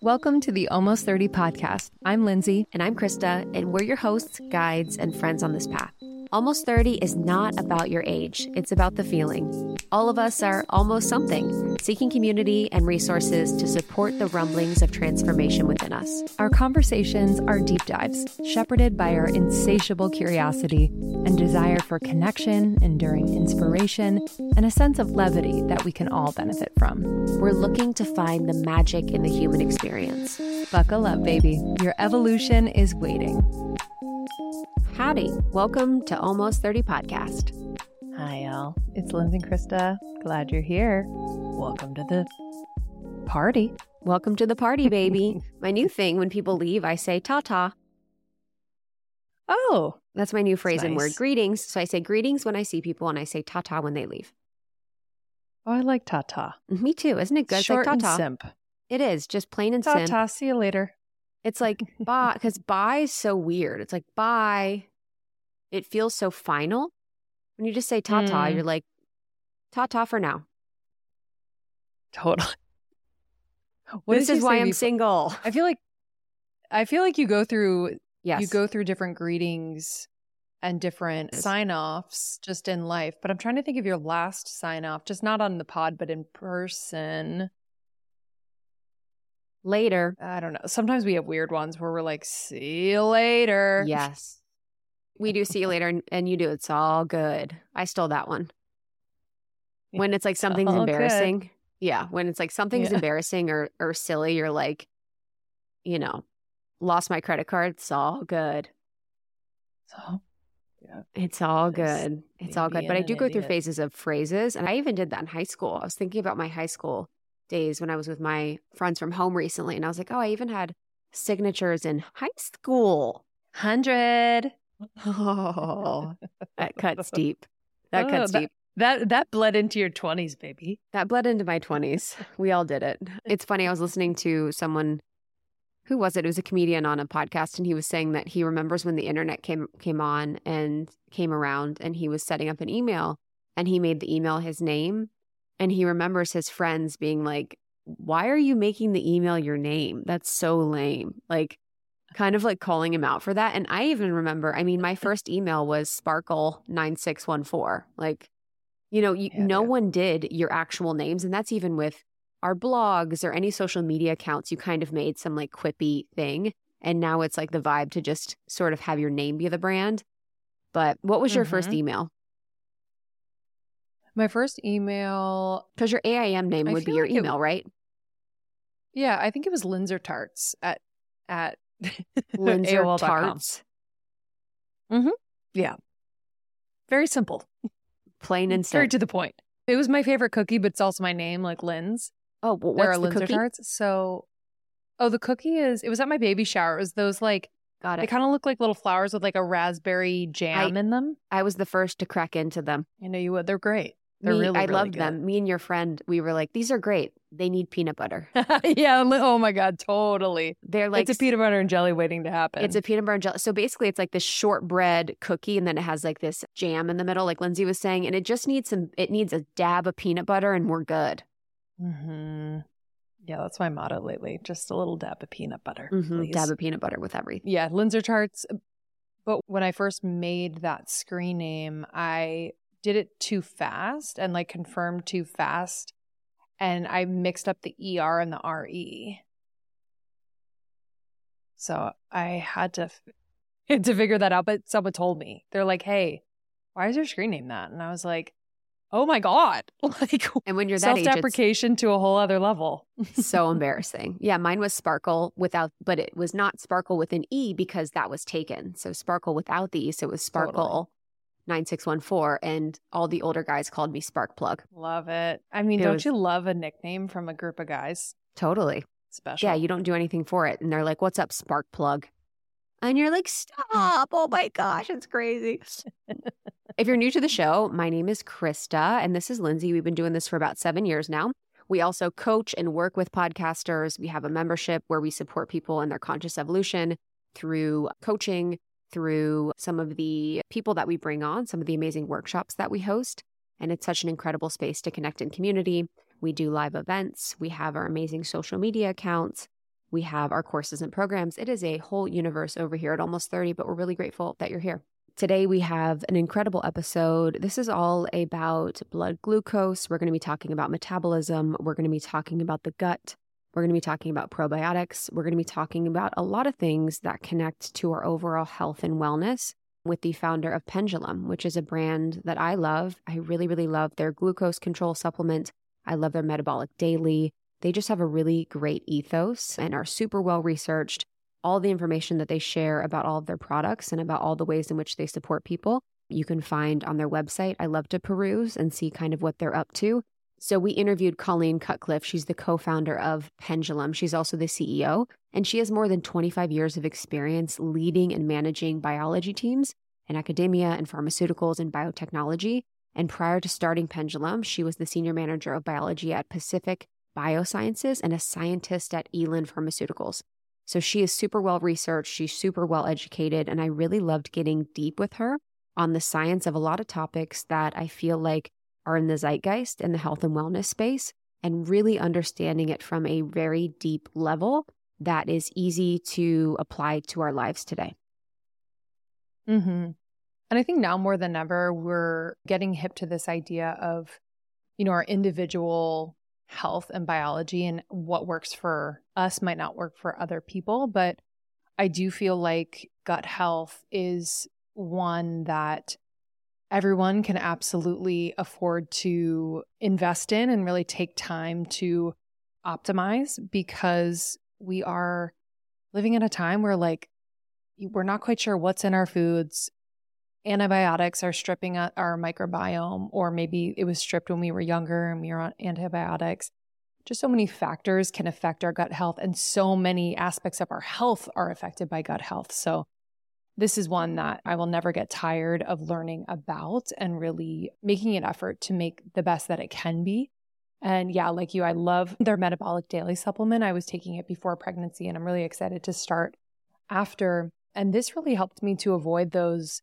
Welcome to the Almost 30 podcast. I'm Lindsay. And I'm Krista, and we're your hosts, guides, and friends on this path. Almost 30 is not about your age, it's about the feeling. All of us are almost something, seeking community and resources to support the rumblings of transformation within us. Our conversations are deep dives, shepherded by our insatiable curiosity and desire for connection, enduring inspiration, and a sense of levity that we can all benefit from. We're looking to find the magic in the human experience. Buckle up, baby. Your evolution is waiting. Howdy. Welcome to Almost 30 Podcast. Hi, y'all. It's Lindsay and Krista. Glad you're here. Welcome to the party. Welcome to the party, baby. my new thing when people leave, I say ta ta. Oh, That's my new phrase and word greetings. So I say greetings when I see people and I say ta ta when they leave. oh I like Tata. Me too. Isn't it good? It's Short like and ta ta. simp. It is just plain and simple. Tata, see you later. It's like bye because bye is so weird. It's like bye. It feels so final. When you just say ta ta, Mm. you're like ta ta for now. Totally. What this is why I'm before? single. I feel like I feel like you go through Yes. you go through different greetings and different Yes. sign offs just in life. But I'm trying to think of your last sign off, just not on the pod, but in person. later. I don't know. Sometimes we have weird ones where we're like, see you later. Yes. We do see you later and, and you do. It's all good. I stole that one. When it's like something's all good. embarrassing. Yeah. When it's like something's Yeah. embarrassing or, or silly, you're like, you know, lost my credit card. It's all good. So yeah. It's all good. It's all good. But I do go through phases of phrases. And I even did that in high school. I was thinking about my high school days when I was with my friends from home recently. And I was like, oh, I even had signatures in high school. hundred. Oh, that cuts deep. That Oh, cuts that- deep. That that bled into your twenties, baby. That bled into my 20s. We all did it. It's funny. I was listening to someone, who was it? It was a comedian on a podcast, and he was saying that he remembers when the internet came came on and came around, and he was setting up an email, and he made the email his name, and he remembers his friends being like, "Why are you making the email your name? That's so lame." Like, kind of like calling him out for that. And I even remember. I mean, my first email was Sparkle nine six one four. Like, you know, you, Yeah, no yeah. one did your actual names, and that's even with our blogs or any social media accounts. You kind of made some like quippy thing, and now it's like the vibe to just sort of have your name be the brand. But what was your first Mhm. email? My first email, Because your AIM name I would be your like it- email, right? yeah, I think it was Linzer Tarts at at AOL.com. Tarts, mm-hmm. Yeah. Very simple, plain and very simple. to the point. It was my favorite cookie, but it's also my name, like Linz. Oh, well, there what's are the Linzer cookie? Tarts. So, oh, the cookie is. It was at my baby shower. It was those like Got it. they kind of look like little flowers with like a raspberry jam in them. I was the first to crack into them. I know you would. They're great. They're Me- really, I really loved good. them. Me and your friend, we were like, these are great. They need peanut butter. yeah. Oh my god. Totally. They're like it's a peanut butter and jelly waiting to happen. It's a peanut butter and jelly. So basically, it's like this shortbread cookie, and then it has like this jam in the middle, like Lindsay was saying, and it just needs some. It needs a dab of peanut butter, and we're good. hmm Yeah, that's my motto lately. Just a little dab of peanut butter, Mhm. Dab of peanut butter with everything. yeah, Linzer charts. But when I first made that screen name, I did it too fast and like confirmed too fast. And I mixed up the ER and the RE. So I had to f- to figure that out. But someone told me, they're like, hey, why is your screen name that? And I was like, oh my God. Like And when you're that age, self-deprecation to a whole other level. so embarrassing. Yeah, mine was Sparkle without, but it was not Sparkle with an E because that was taken. So Sparkle without the E. So it was. Sparkle. 9614 and all the older guys called me Spark Plug. Love it. I mean, It don't was- you love a nickname from a group of guys? Totally. Special. Yeah, you don't do anything for it. And they're like, what's up, Spark Plug? And you're like, stop. Oh my gosh, it's crazy. if you're new to the show, my name is Krista and this is Lindsay. We've been doing this for about seven years now. We also coach and work with podcasters. We have a membership where we support people in their conscious evolution through coaching, through some of the people that we bring on, some of the amazing workshops that we host. And it's such an incredible space to connect in community. We do live events. We have our amazing social media accounts. We have our courses and programs. It is a whole universe over here at almost 30, but we're really grateful that you're here. Today, we have an incredible episode. This is all about blood glucose. We're going to be talking about metabolism. We're going to be talking about the gut. We're going to be talking about probiotics. We're going to be talking about a lot of things that connect to our overall health and wellness with the founder of Pendulum, which is a brand that I love. I really, really love their glucose control supplement. I love their metabolic daily. They just have a really great ethos and are super well researched. All the information that they share about all of their products and about all the ways in which they support people, you can find on their website. I love to peruse and see kind of what they're up to. So we interviewed Colleen Cutcliffe. She's the co founder of Pendulum. She's also the CEO, and she has more than 25 years of experience leading and managing biology teams in academia and pharmaceuticals and biotechnology. And prior to starting Pendulum, she was the senior manager of biology at Pacific Biosciences and a scientist at Elan Pharmaceuticals. So she is super well researched, she's super well educated, and I really loved getting deep with her on the science of a lot of topics that I feel like are in the zeitgeist in the health and wellness space and really understanding it from a very deep level that is easy to apply to our lives today. Mm-hmm. And I think now more than ever, we're getting hip to this idea of, you know, our individual health and biology and what works for us might not work for other people. But I do feel like gut health is one that everyone can absolutely afford to invest in and really take time to optimize because we are living in a time where like we're not quite sure what's in our foods antibiotics are stripping our microbiome, or maybe it was stripped when we were younger and we were on antibiotics. Just so many factors can affect our gut health, and so many aspects of our health are affected by gut health. So, this is one that I will never get tired of learning about and really making an effort to make the best that it can be. And yeah, like you, I love their metabolic daily supplement. I was taking it before pregnancy and I'm really excited to start after. And this really helped me to avoid those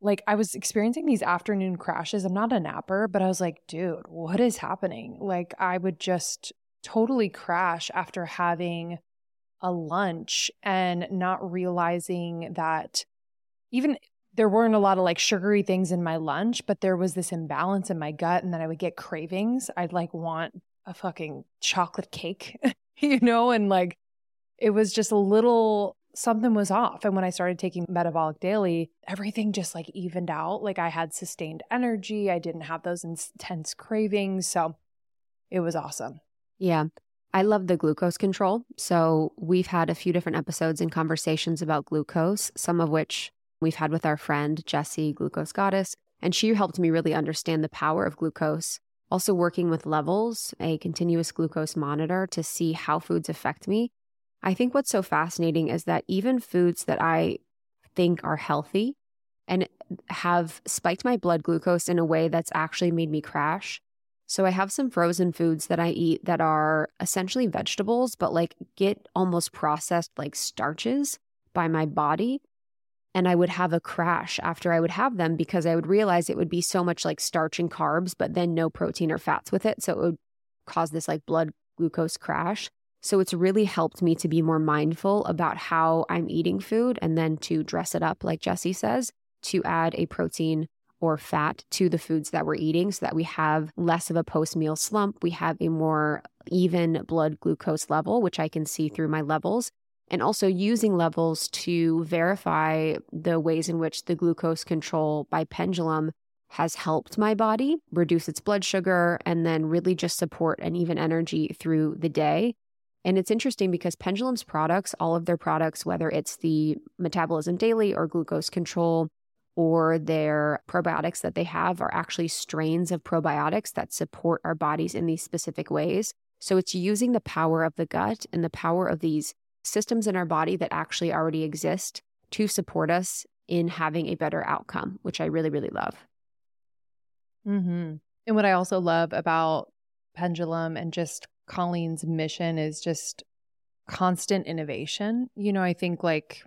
like I was experiencing these afternoon crashes. I'm not a napper, but I was like, dude, what is happening? Like I would just totally crash after having a lunch and not realizing that even there weren't a lot of like sugary things in my lunch, but there was this imbalance in my gut and then I would get cravings. I'd like want a fucking chocolate cake, you know, and like it was just a little something was off. And when I started taking metabolic daily, everything just like evened out. Like I had sustained energy, I didn't have those intense cravings. So it was awesome. Yeah. I love the glucose control. So we've had a few different episodes and conversations about glucose, some of which we've had with our friend Jessie, Glucose Goddess. And she helped me really understand the power of glucose. Also, working with levels, a continuous glucose monitor to see how foods affect me I think what's so fascinating is that even foods that I think are healthy and have spiked my blood glucose in a way that's actually made me crash. So I have some frozen foods that I eat that are essentially vegetables, but like get almost processed like starches by my body. And I would have a crash after I would have them because I would realize it would be so much like starch and carbs, but then no protein or fats with it. So it would cause this like blood glucose crash. So it's really helped me to be more mindful about how I'm eating food and then to dress it up, like Jessie says, to add a protein or fat to the foods that we're eating so that we have less of a post meal slump. We have a more even blood glucose level, which I can see through my levels. And also using levels to verify the ways in which the glucose control by pendulum has helped my body reduce its blood sugar and then really just support an even energy through the day and it's interesting because Pendulum's products, all of their products, whether it's the Metabolism Daily or Glucose Control or their probiotics that they have, are actually strains of probiotics that support our bodies in these specific ways. So it's using the power of the gut and the power of these systems in our body that actually already exist to support us in having a better outcome, which I really, really love. Mm-hmm. And what I also love about Pendulum and just Colleen's mission is just constant innovation. You know, I think like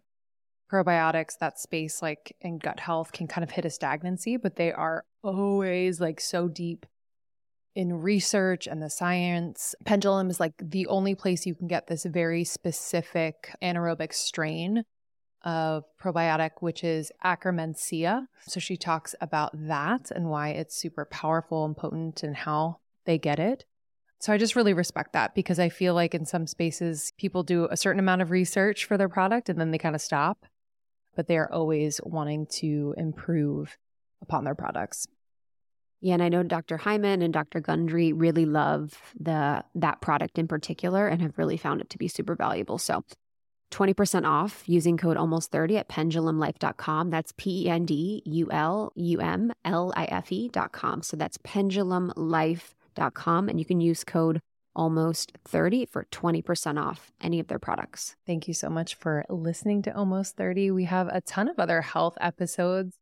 probiotics, that space like in gut health can kind of hit a stagnancy, but they are always like so deep in research and the science. Pendulum is like the only place you can get this very specific anaerobic strain of probiotic, which is Akkermansia. So she talks about that and why it's super powerful and potent and how they get it. So I just really respect that because I feel like in some spaces, people do a certain amount of research for their product and then they kind of stop, but they are always wanting to improve upon their products. Yeah, and I know Dr. Hyman and Dr. Gundry really love the that product in particular and have really found it to be super valuable. So 20% off using code almost 30 at pendulumlife.com. That's P E N D U L U M L I F E.com. So that's pendulumlife.com. And you can use code almost 30 for 20% off any of their products. Thank you so much for listening to Almost 30. We have a ton of other health episodes.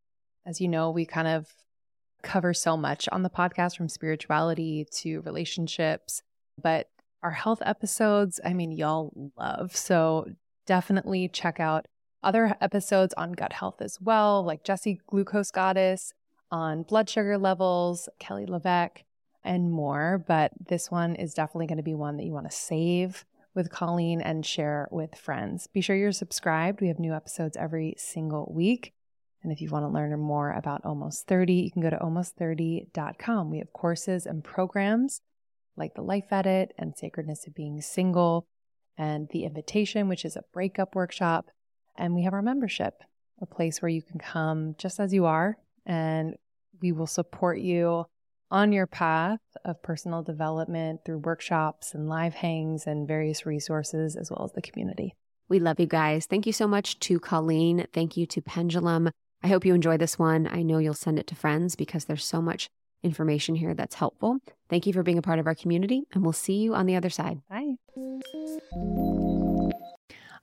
As you know, we kind of cover so much on the podcast from spirituality to relationships, but our health episodes, I mean, y'all love. So definitely check out other episodes on gut health as well, like Jessie Glucose Goddess, on blood sugar levels, Kelly LeVeque, and more. But this one is definitely going to be one that you want to save with Colleen and share with friends. Be sure you're subscribed. We have new episodes every single week. And if you want to learn more about Almost 30, you can go to almost30.com. We have courses and programs like the Life Edit and Sacredness of Being Single and the Invitation, which is a breakup workshop. And we have our membership, a place where you can come just as you are, and we will support you on your path of personal development through workshops and live hangs and various resources, as well as the community. We love you guys. Thank you so much to Colleen. Thank you to Pendulum. I hope you enjoy this one. I know you'll send it to friends because there's so much information here that's helpful. Thank you for being a part of our community, and we'll see you on the other side. Bye.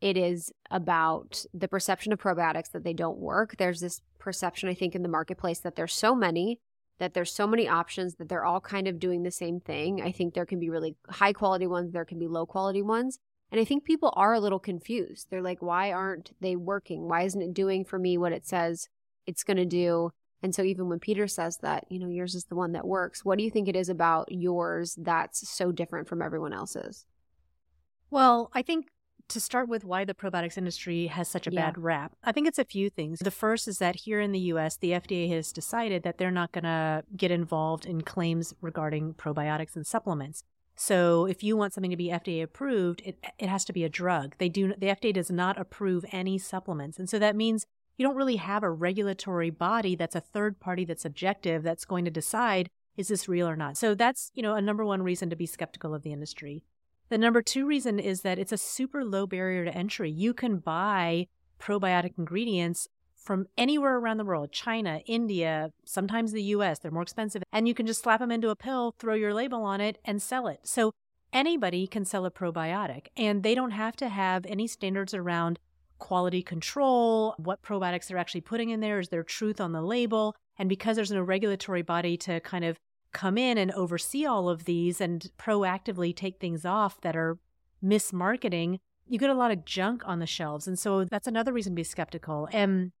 it is about the perception of probiotics that they don't work. There's this perception, I think, in the marketplace that there's so many, that there's so many options, that they're all kind of doing the same thing. I think there can be really high quality ones, there can be low quality ones. And I think people are a little confused. They're like, why aren't they working? Why isn't it doing for me what it says it's going to do? And so even when Peter says that, you know, yours is the one that works, what do you think it is about yours that's so different from everyone else's? Well, I think to start with why the probiotics industry has such a yeah. bad rap, I think it's a few things. The first is that here in the US, the FDA has decided that they're not going to get involved in claims regarding probiotics and supplements. So if you want something to be FDA approved, it it has to be a drug. They do the FDA does not approve any supplements. And so that means you don't really have a regulatory body that's a third party that's objective that's going to decide is this real or not. So that's, you know, a number one reason to be skeptical of the industry. The number two reason is that it's a super low barrier to entry. You can buy probiotic ingredients from anywhere around the world China, India, sometimes the US. They're more expensive. And you can just slap them into a pill, throw your label on it, and sell it. So anybody can sell a probiotic, and they don't have to have any standards around quality control, what probiotics they're actually putting in there, is there truth on the label? And because there's no regulatory body to kind of come in and oversee all of these and proactively take things off that are mismarketing, you get a lot of junk on the shelves. And so that's another reason to be skeptical. And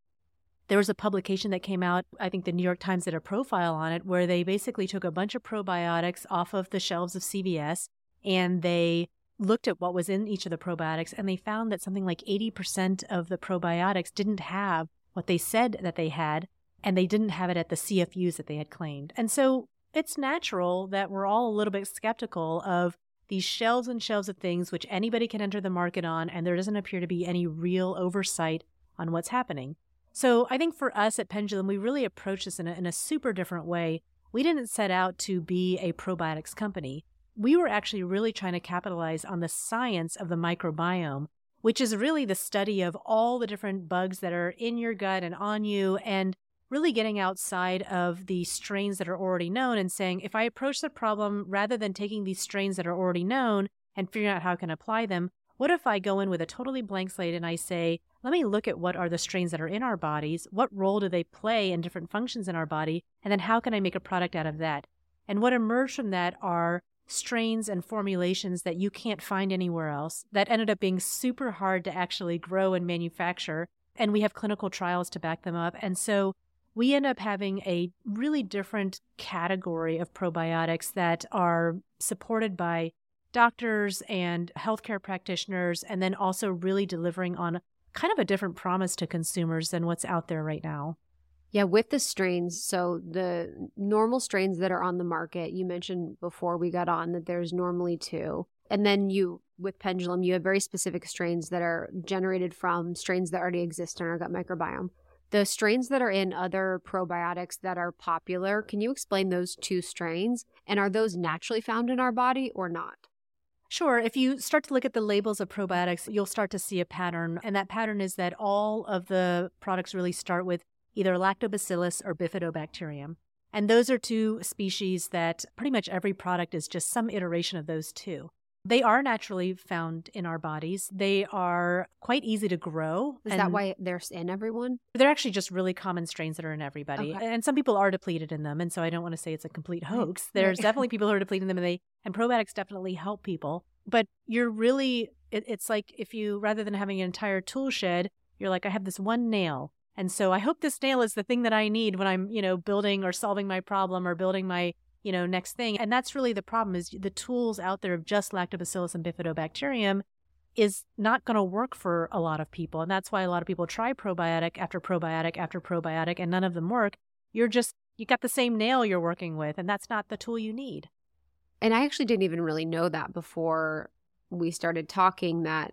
there was a publication that came out, I think the New York Times did a profile on it, where they basically took a bunch of probiotics off of the shelves of CVS and they looked at what was in each of the probiotics and they found that something like 80% of the probiotics didn't have what they said that they had and they didn't have it at the CFUs that they had claimed. And so it's natural that we're all a little bit skeptical of these shelves and shelves of things which anybody can enter the market on, and there doesn't appear to be any real oversight on what's happening. So I think for us at Pendulum, we really approach this in a, in a super different way. We didn't set out to be a probiotics company. We were actually really trying to capitalize on the science of the microbiome, which is really the study of all the different bugs that are in your gut and on you, and really getting outside of the strains that are already known and saying, if I approach the problem rather than taking these strains that are already known and figuring out how I can apply them, What if I go in with a totally blank slate and I say, let me look at what are the strains that are in our bodies, what role do they play in different functions in our body, and then how can I make a product out of that? And what emerged from that are strains and formulations that you can't find anywhere else that ended up being super hard to actually grow and manufacture. And we have clinical trials to back them up. And so we end up having a really different category of probiotics that are supported by doctors and healthcare practitioners, and then also really delivering on kind of a different promise to consumers than what's out there right now. Yeah, with the strains, so the normal strains that are on the market, you mentioned before we got on that there's normally two. And then you, with Pendulum, you have very specific strains that are generated from strains that already exist in our gut microbiome. The strains that are in other probiotics that are popular, can you explain those two strains? And are those naturally found in our body or not? Sure. If you start to look at the labels of probiotics, you'll start to see a pattern. And that pattern is that all of the products really start with either lactobacillus or bifidobacterium. And those are two species that pretty much every product is just some iteration of those two. They are naturally found in our bodies. They are quite easy to grow. Is that why they're in everyone? They're actually just really common strains that are in everybody. Okay. And some people are depleted in them. And so I don't want to say it's a complete hoax. There's definitely people who are depleting them and they and probiotics definitely help people. But you're really it, it's like if you rather than having an entire tool shed, you're like, I have this one nail. And so I hope this nail is the thing that I need when I'm, you know, building or solving my problem or building my you know, next thing. And that's really the problem is the tools out there of just lactobacillus and bifidobacterium is not going to work for a lot of people. And that's why a lot of people try probiotic after probiotic after probiotic and none of them work. You're just, you got the same nail you're working with, and that's not the tool you need. And I actually didn't even really know that before we started talking that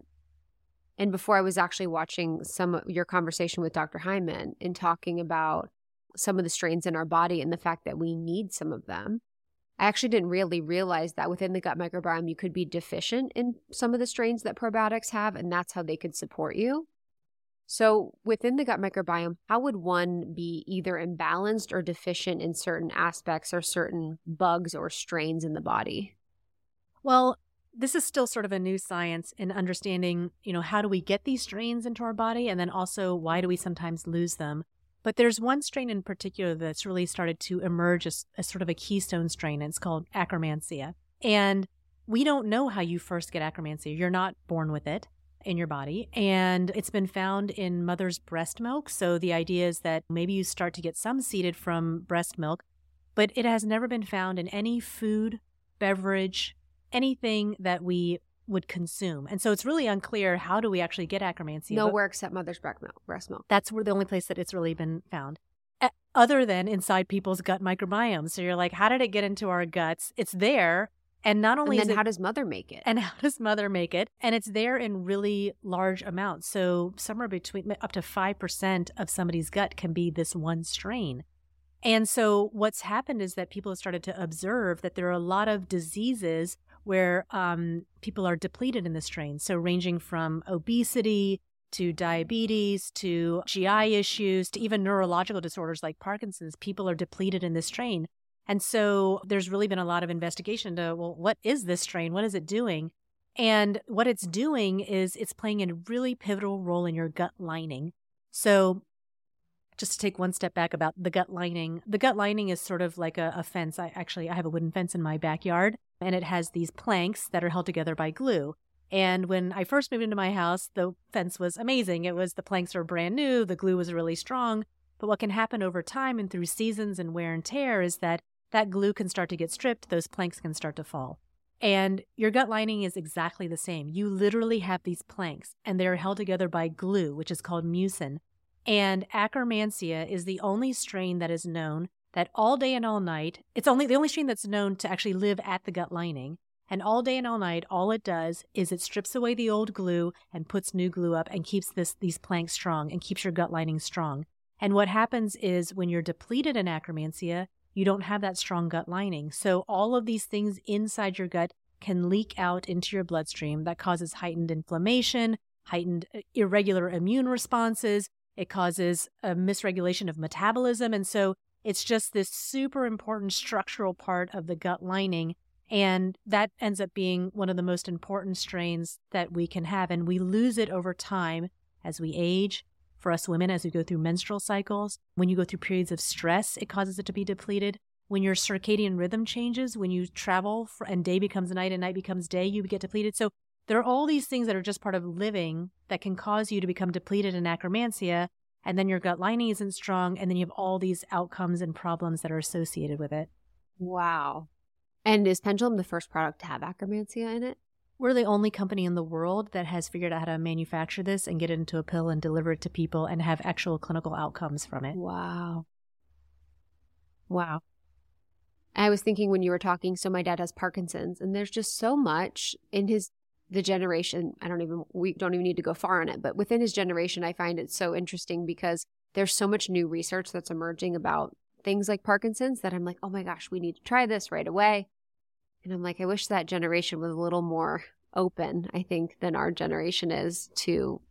and before I was actually watching some your conversation with Dr. Hyman and talking about some of the strains in our body and the fact that we need some of them. I actually didn't really realize that within the gut microbiome, you could be deficient in some of the strains that probiotics have, and that's how they could support you. So, within the gut microbiome, how would one be either imbalanced or deficient in certain aspects or certain bugs or strains in the body? Well, this is still sort of a new science in understanding, you know, how do we get these strains into our body and then also why do we sometimes lose them? But there's one strain in particular that's really started to emerge as, as sort of a keystone strain. And it's called Akkermansia. And we don't know how you first get Akkermansia. You're not born with it in your body. And it's been found in mother's breast milk. So the idea is that maybe you start to get some seeded from breast milk, but it has never been found in any food, beverage, anything that we would consume. And so it's really unclear how do we actually get akkermansia. Nowhere except mother's breast milk. Breast milk. That's where the only place that it's really been found. Other than inside people's gut microbiome. So you're like, how did it get into our guts? It's there. And not only and then how does mother make it? And how does mother make it? And it's there in really large amounts. So somewhere between up to 5% of somebody's gut can be this one strain. And so what's happened is that people have started to observe that there are a lot of diseases where um, people are depleted in this strain. So, ranging from obesity to diabetes to GI issues to even neurological disorders like Parkinson's, people are depleted in this strain. And so, there's really been a lot of investigation to, well, what is this strain? What is it doing? And what it's doing is it's playing a really pivotal role in your gut lining. So, just to take one step back about the gut lining, the gut lining is sort of like a, a fence. I actually I have a wooden fence in my backyard, and it has these planks that are held together by glue. And when I first moved into my house, the fence was amazing. It was the planks were brand new, the glue was really strong. But what can happen over time and through seasons and wear and tear is that that glue can start to get stripped, those planks can start to fall. And your gut lining is exactly the same. You literally have these planks, and they're held together by glue, which is called mucin. And Akkermansia is the only strain that is known that all day and all night, it's only the only strain that's known to actually live at the gut lining. And all day and all night, all it does is it strips away the old glue and puts new glue up and keeps this these planks strong and keeps your gut lining strong. And what happens is when you're depleted in Akkermansia, you don't have that strong gut lining. So all of these things inside your gut can leak out into your bloodstream that causes heightened inflammation, heightened uh, irregular immune responses, it causes a misregulation of metabolism. And so it's just this super important structural part of the gut lining And that ends up being one of the most important strains that we can have. And we lose it over time as we age. For us women, as we go through menstrual cycles, when you go through periods of stress, it causes it to be depleted. When your circadian rhythm changes, when you travel and day becomes night and night becomes day, you get depleted. So there are all these things that are just part of living that can cause you to become depleted in akkermansia. And then your gut lining isn't strong. And then you have all these outcomes and problems that are associated with it. Wow. And is Pendulum the first product to have akkermansia in it? We're the only company in the world that has figured out how to manufacture this and get it into a pill and deliver it to people and have actual clinical outcomes from it. Wow. Wow. I was thinking when you were talking, so my dad has Parkinson's, and there's just so much in his the generation. I don't even we don't even need to go far on it, but within his generation, I find it so interesting because there's so much new research that's emerging about things like Parkinson's that I'm like, oh my gosh, we need to try this right away. And I'm like, I wish that generation was a little more open, I think, than our generation is to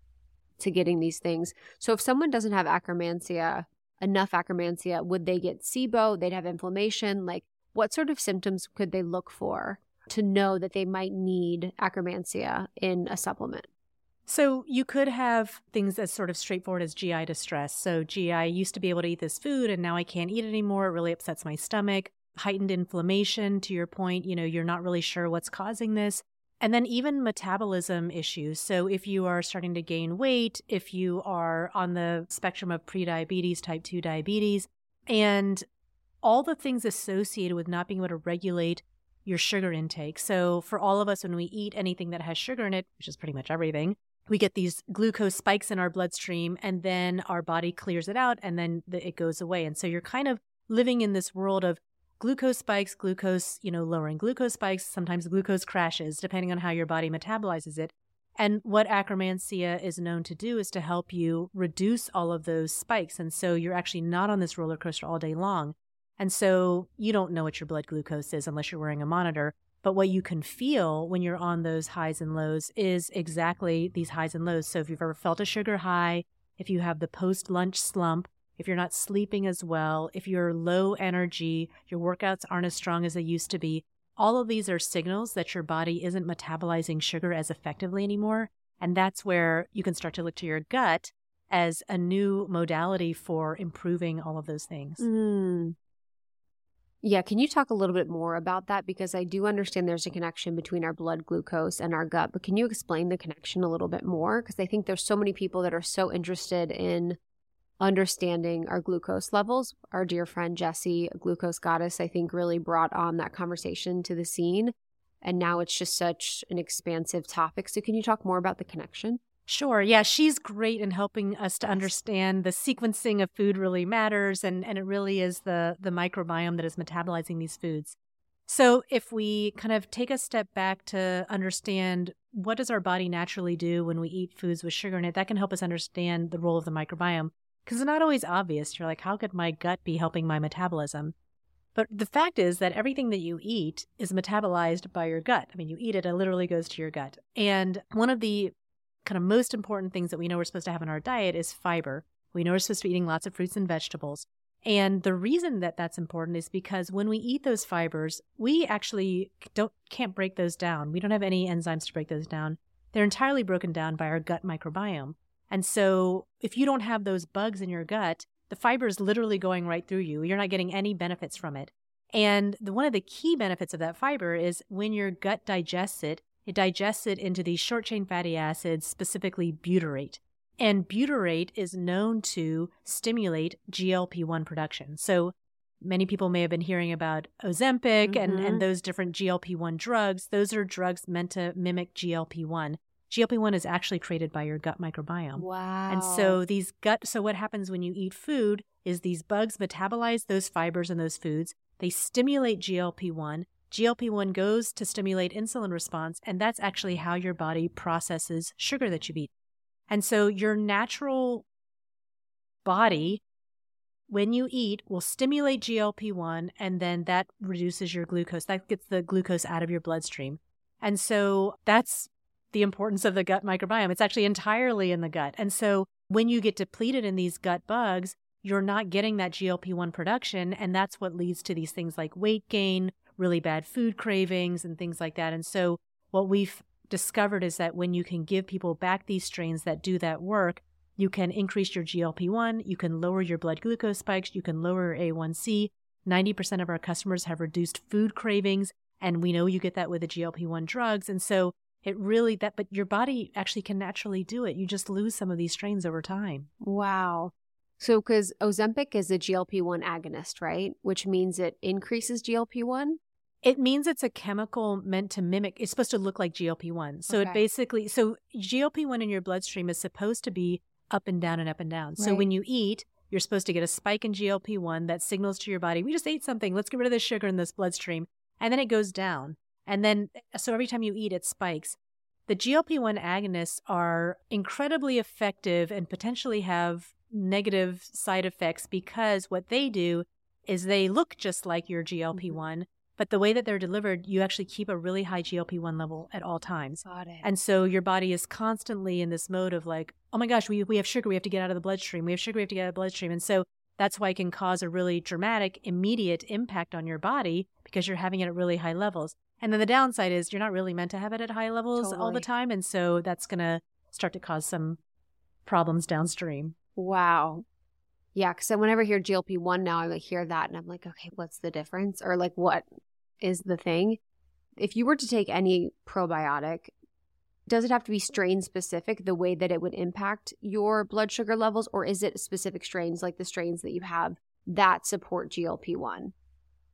to getting these things. So if someone doesn't have akkermansia, enough akkermansia, would they get SIBO? They'd have inflammation. Like what sort of symptoms could they look for to know that they might need akkermansia in a supplement? So you could have things as sort of straightforward as GI distress. So, GI, used to be able to eat this food and now I can't eat it anymore. It really upsets my stomach heightened inflammation to your point you know you're not really sure what's causing this and then even metabolism issues so if you are starting to gain weight if you are on the spectrum of prediabetes type 2 diabetes and all the things associated with not being able to regulate your sugar intake so for all of us when we eat anything that has sugar in it which is pretty much everything we get these glucose spikes in our bloodstream and then our body clears it out and then it goes away and so you're kind of living in this world of glucose spikes, glucose, you know, lowering glucose spikes, sometimes glucose crashes, depending on how your body metabolizes it. And what Akkermansia is known to do is to help you reduce all of those spikes. And so you're actually not on this roller coaster all day long. And so you don't know what your blood glucose is unless you're wearing a monitor. But what you can feel when you're on those highs and lows is exactly these highs and lows. So if you've ever felt a sugar high, if you have the post lunch slump, if you're not sleeping as well, if you're low energy, your workouts aren't as strong as they used to be, all of these are signals that your body isn't metabolizing sugar as effectively anymore. And that's where you can start to look to your gut as a new modality for improving all of those things. Mm. Yeah, can you talk a little bit more about that? Because I do understand there's a connection between our blood glucose and our gut, but can you explain the connection a little bit more? Because I think there's so many people that are so interested in understanding our glucose levels. Our dear friend Jessie, glucose goddess, I think really brought on that conversation to the scene. And now it's just such an expansive topic. So, can you talk more about the connection? Sure. Yeah, she's great in helping us to understand the sequencing of food really matters and, and it really is the the microbiome that is metabolizing these foods. So if we kind of take a step back to understand what does our body naturally do when we eat foods with sugar in it, that can help us understand the role of the microbiome because it's not always obvious. You're like, how could my gut be helping my metabolism? But the fact is that everything that you eat is metabolized by your gut. I mean, you eat it, it literally goes to your gut. And one of the kind of most important things that we know we're supposed to have in our diet is fiber. We know we're supposed to be eating lots of fruits and vegetables. And the reason that that's important is because when we eat those fibers, we actually don't can't break those down. We don't have any enzymes to break those down. They're entirely broken down by our gut microbiome. And so if you don't have those bugs in your gut, the fiber is literally going right through you. You're not getting any benefits from it. And the, one of the key benefits of that fiber is when your gut digests it, it digests it into these short chain fatty acids, specifically butyrate. And butyrate is known to stimulate GLP 1 production. So many people may have been hearing about Ozempic mm-hmm. and, and those different GLP 1 drugs. Those are drugs meant to mimic GLP 1. GLP 1 is actually created by your gut microbiome. Wow. And so these gut, so what happens when you eat food is these bugs metabolize those fibers in those foods. They stimulate GLP 1. GLP 1 goes to stimulate insulin response, and that's actually how your body processes sugar that you eat. And so your natural body, when you eat, will stimulate GLP 1, and then that reduces your glucose. That gets the glucose out of your bloodstream. And so that's the importance of the gut microbiome. It's actually entirely in the gut. And so when you get depleted in these gut bugs, you're not getting that GLP 1 production. And that's what leads to these things like weight gain, really bad food cravings and things like that. And so what we've discovered is that when you can give people back these strains that do that work, you can increase your GLP 1, you can lower your blood glucose spikes, you can lower your A1C. 90% of our customers have reduced food cravings, and we know you get that with the GLP 1 drugs. And so it really that, but your body actually can naturally do it. You just lose some of these strains over time. Wow. So, because Ozempic is a GLP 1 agonist, right? Which means it increases GLP 1? It means it's a chemical meant to mimic, it's supposed to look like GLP 1. So, okay. it basically, so GLP 1 in your bloodstream is supposed to be up and down and up and down. Right. So, when you eat, you're supposed to get a spike in GLP 1 that signals to your body, we just ate something, let's get rid of this sugar in this bloodstream. And then it goes down. And then, so every time you eat, it spikes. The GLP 1 agonists are incredibly effective and potentially have negative side effects because what they do is they look just like your GLP one, mm-hmm. but the way that they're delivered, you actually keep a really high GLP one level at all times. Got it. And so your body is constantly in this mode of like, oh my gosh, we we have sugar, we have to get out of the bloodstream. We have sugar, we have to get out of the bloodstream. And so that's why it can cause a really dramatic, immediate impact on your body because you're having it at really high levels. And then the downside is you're not really meant to have it at high levels totally. all the time. And so that's going to start to cause some problems downstream. Wow. Yeah, because whenever I hear GLP one now, I like hear that and I'm like, okay, what's the difference? Or like, what is the thing? If you were to take any probiotic, does it have to be strain specific, the way that it would impact your blood sugar levels, or is it specific strains like the strains that you have that support GLP one?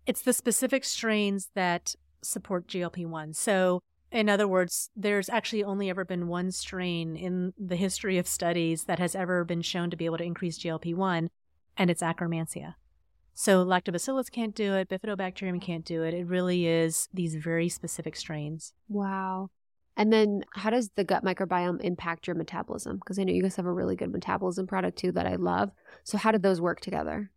It's the specific strains that support GLP one. So in other words, there's actually only ever been one strain in the history of studies that has ever been shown to be able to increase GLP 1, and it's Akkermansia. So lactobacillus can't do it, bifidobacterium can't do it. It really is these very specific strains. Wow. And then how does the gut microbiome impact your metabolism? Because I know you guys have a really good metabolism product too that I love. So how do those work together?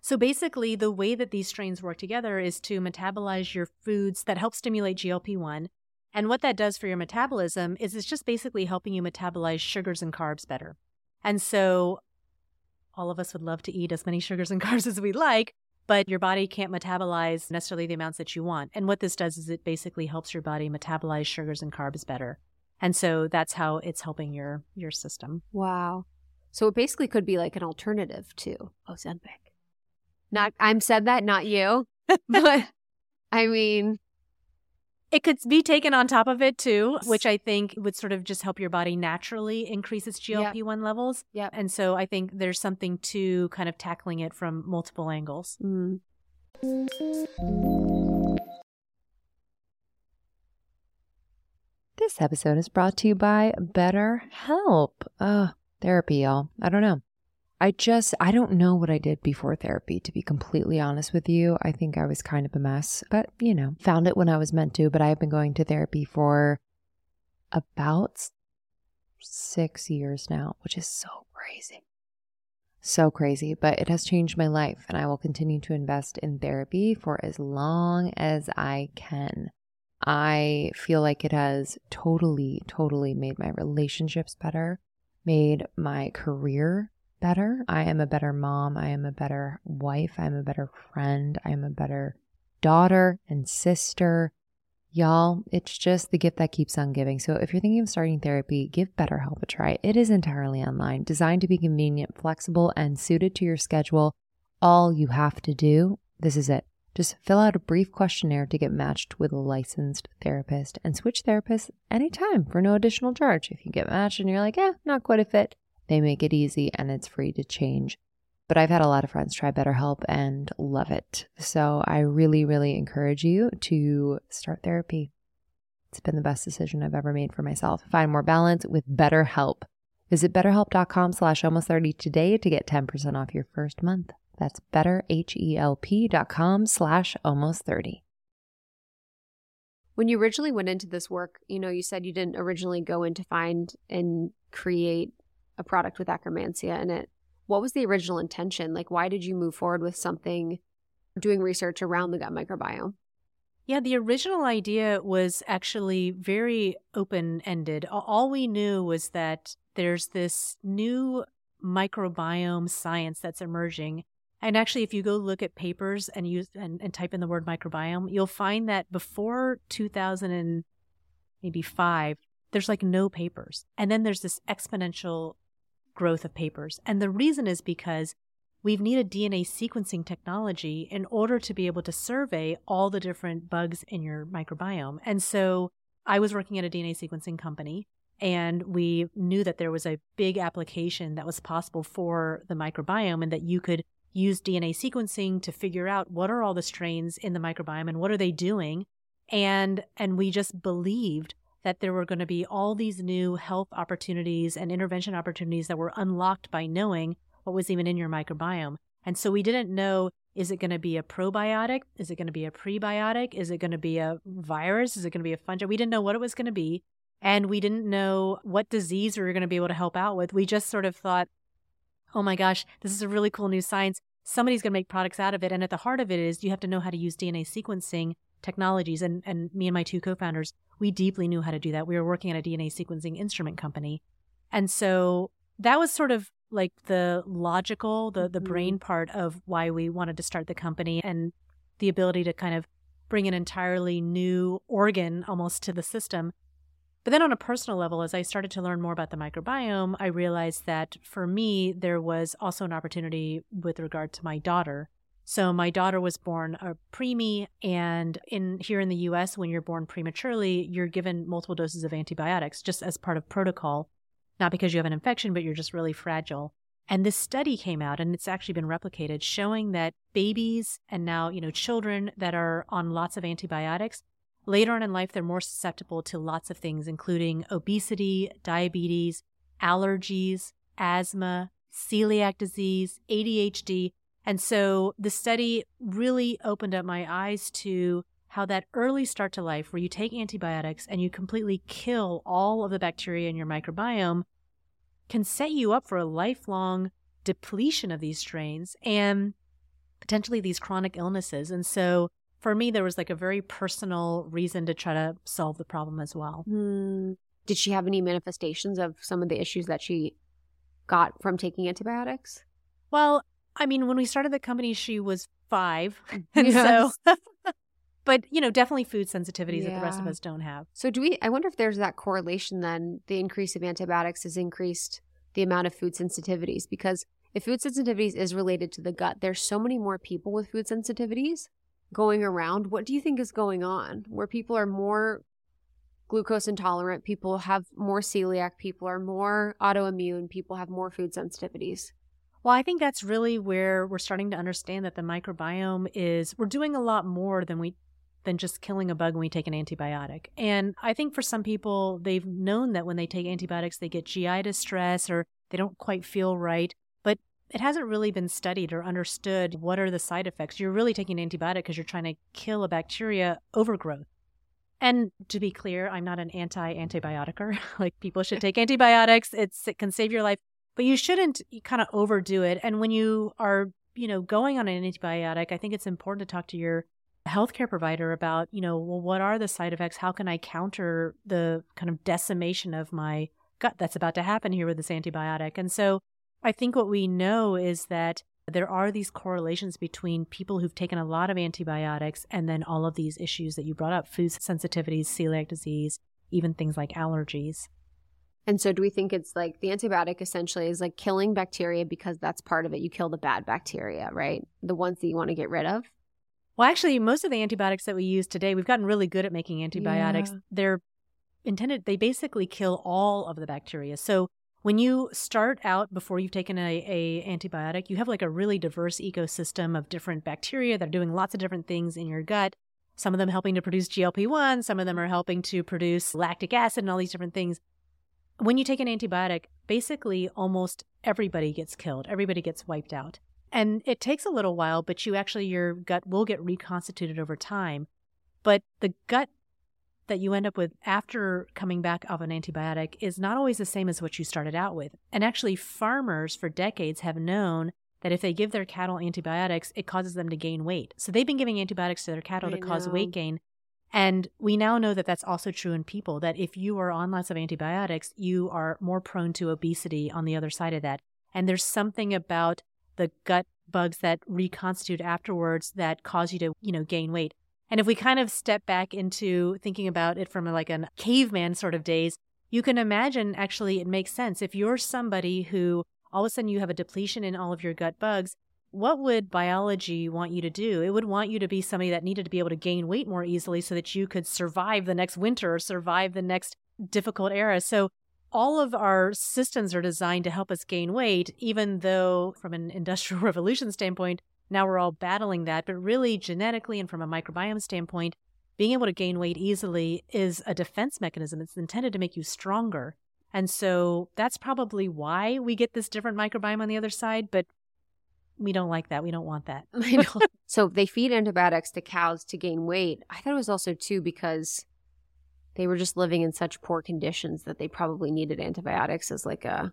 So basically, the way that these strains work together is to metabolize your foods that help stimulate GLP 1 and what that does for your metabolism is it's just basically helping you metabolize sugars and carbs better. And so all of us would love to eat as many sugars and carbs as we like, but your body can't metabolize necessarily the amounts that you want. And what this does is it basically helps your body metabolize sugars and carbs better. And so that's how it's helping your your system. Wow. So it basically could be like an alternative to Ozempic. Not I'm said that, not you. but I mean, it could be taken on top of it too, which I think would sort of just help your body naturally increase its GLP 1 yep. levels. Yeah. And so I think there's something to kind of tackling it from multiple angles. Mm. This episode is brought to you by BetterHelp. Uh, therapy, y'all. I don't know. I just, I don't know what I did before therapy, to be completely honest with you. I think I was kind of a mess, but you know, found it when I was meant to. But I have been going to therapy for about six years now, which is so crazy. So crazy, but it has changed my life, and I will continue to invest in therapy for as long as I can. I feel like it has totally, totally made my relationships better, made my career better. I am a better mom. I am a better wife. I am a better friend. I am a better daughter and sister. Y'all, it's just the gift that keeps on giving. So if you're thinking of starting therapy, give BetterHelp a try. It is entirely online, designed to be convenient, flexible, and suited to your schedule. All you have to do, this is it. Just fill out a brief questionnaire to get matched with a licensed therapist and switch therapists anytime for no additional charge. If you get matched and you're like, eh, not quite a fit, they make it easy and it's free to change. But I've had a lot of friends try BetterHelp and love it. So I really, really encourage you to start therapy. It's been the best decision I've ever made for myself. Find more balance with BetterHelp. Visit betterhelp.com slash almost 30 today to get 10% off your first month. That's betterhelp.com slash almost 30. When you originally went into this work, you know, you said you didn't originally go in to find and create a product with Akkermansia in it. What was the original intention? Like, why did you move forward with something, doing research around the gut microbiome? Yeah, the original idea was actually very open ended. All we knew was that there's this new microbiome science that's emerging And actually, if you go look at papers and use and, and type in the word microbiome, you'll find that before 2000 and maybe five, there's like no papers. And then there's this exponential growth of papers. And the reason is because we've needed DNA sequencing technology in order to be able to survey all the different bugs in your microbiome. And so I was working at a DNA sequencing company and we knew that there was a big application that was possible for the microbiome and that you could use DNA sequencing to figure out what are all the strains in the microbiome and what are they doing. And, and we just believed that there were going to be all these new health opportunities and intervention opportunities that were unlocked by knowing what was even in your microbiome. And so we didn't know is it going to be a probiotic? Is it going to be a prebiotic? Is it going to be a virus? Is it going to be a fungi? We didn't know what it was going to be. And we didn't know what disease we were going to be able to help out with. We just sort of thought, oh my gosh, this is a really cool new science. Somebody's going to make products out of it. And at the heart of it is you have to know how to use DNA sequencing technologies. And, and me and my two co founders, we deeply knew how to do that. We were working at a DNA sequencing instrument company. And so that was sort of like the logical, the, the mm-hmm. brain part of why we wanted to start the company and the ability to kind of bring an entirely new organ almost to the system. But then on a personal level, as I started to learn more about the microbiome, I realized that for me, there was also an opportunity with regard to my daughter. So my daughter was born a preemie, and in here in the U.S., when you're born prematurely, you're given multiple doses of antibiotics just as part of protocol, not because you have an infection, but you're just really fragile. And this study came out, and it's actually been replicated, showing that babies and now you know children that are on lots of antibiotics later on in life they're more susceptible to lots of things, including obesity, diabetes, allergies, asthma, celiac disease, ADHD and so the study really opened up my eyes to how that early start to life, where you take antibiotics and you completely kill all of the bacteria in your microbiome, can set you up for a lifelong depletion of these strains and potentially these chronic illnesses. And so for me, there was like a very personal reason to try to solve the problem as well. Mm. Did she have any manifestations of some of the issues that she got from taking antibiotics? Well, I mean, when we started the company, she was five. Mm, and yes. so, but, you know, definitely food sensitivities yeah. that the rest of us don't have. So, do we, I wonder if there's that correlation then, the increase of antibiotics has increased the amount of food sensitivities because if food sensitivities is related to the gut, there's so many more people with food sensitivities going around. What do you think is going on where people are more glucose intolerant, people have more celiac, people are more autoimmune, people have more food sensitivities? Well, I think that's really where we're starting to understand that the microbiome is we're doing a lot more than we than just killing a bug when we take an antibiotic. And I think for some people they've known that when they take antibiotics they get GI distress or they don't quite feel right, but it hasn't really been studied or understood what are the side effects. You're really taking an antibiotic because you're trying to kill a bacteria overgrowth. And to be clear, I'm not an anti-antibioticer. like people should take antibiotics. It's it can save your life but you shouldn't kind of overdo it. And when you are, you know, going on an antibiotic, I think it's important to talk to your healthcare provider about, you know, well, what are the side effects? How can I counter the kind of decimation of my gut that's about to happen here with this antibiotic? And so I think what we know is that there are these correlations between people who've taken a lot of antibiotics and then all of these issues that you brought up food sensitivities, celiac disease, even things like allergies. And so, do we think it's like the antibiotic essentially is like killing bacteria because that's part of it? You kill the bad bacteria, right? The ones that you want to get rid of. Well, actually, most of the antibiotics that we use today, we've gotten really good at making antibiotics. Yeah. They're intended, they basically kill all of the bacteria. So, when you start out before you've taken a, a antibiotic, you have like a really diverse ecosystem of different bacteria that are doing lots of different things in your gut. Some of them helping to produce GLP 1, some of them are helping to produce lactic acid and all these different things when you take an antibiotic, basically almost everybody gets killed, everybody gets wiped out. And it takes a little while, but you actually, your gut will get reconstituted over time. But the gut that you end up with after coming back off an antibiotic is not always the same as what you started out with. And actually, farmers for decades have known that if they give their cattle antibiotics, it causes them to gain weight. So they've been giving antibiotics to their cattle I to know. cause weight gain. And we now know that that's also true in people, that if you are on lots of antibiotics, you are more prone to obesity on the other side of that. And there's something about the gut bugs that reconstitute afterwards that cause you to, you know, gain weight. And if we kind of step back into thinking about it from like a caveman sort of days, you can imagine actually it makes sense. If you're somebody who all of a sudden you have a depletion in all of your gut bugs, what would biology want you to do? It would want you to be somebody that needed to be able to gain weight more easily so that you could survive the next winter or survive the next difficult era. So all of our systems are designed to help us gain weight, even though from an industrial revolution standpoint, now we're all battling that. But really, genetically and from a microbiome standpoint, being able to gain weight easily is a defense mechanism. It's intended to make you stronger. And so that's probably why we get this different microbiome on the other side. But we don't like that. We don't want that. so they feed antibiotics to cows to gain weight. I thought it was also too because they were just living in such poor conditions that they probably needed antibiotics as like a